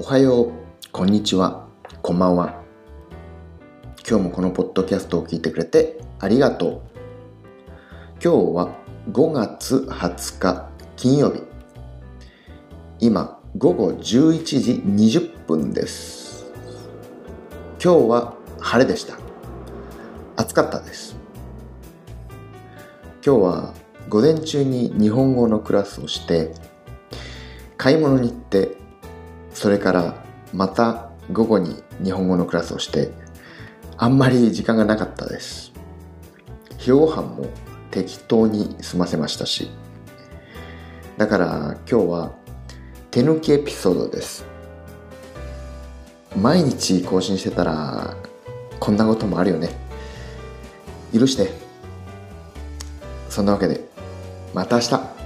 おはよう、こんにちは、こんばんは。今日もこのポッドキャストを聞いてくれてありがとう。今日は5月20日金曜日。今、午後11時20分です。今日は晴れでした。暑かったです。今日は午前中に日本語のクラスをして、買い物に行って、それからまた午後に日本語のクラスをしてあんまり時間がなかったです。昼ご飯も適当に済ませましたしだから今日は手抜きエピソードです。毎日更新してたらこんなこともあるよね。許して。そんなわけでまた明日。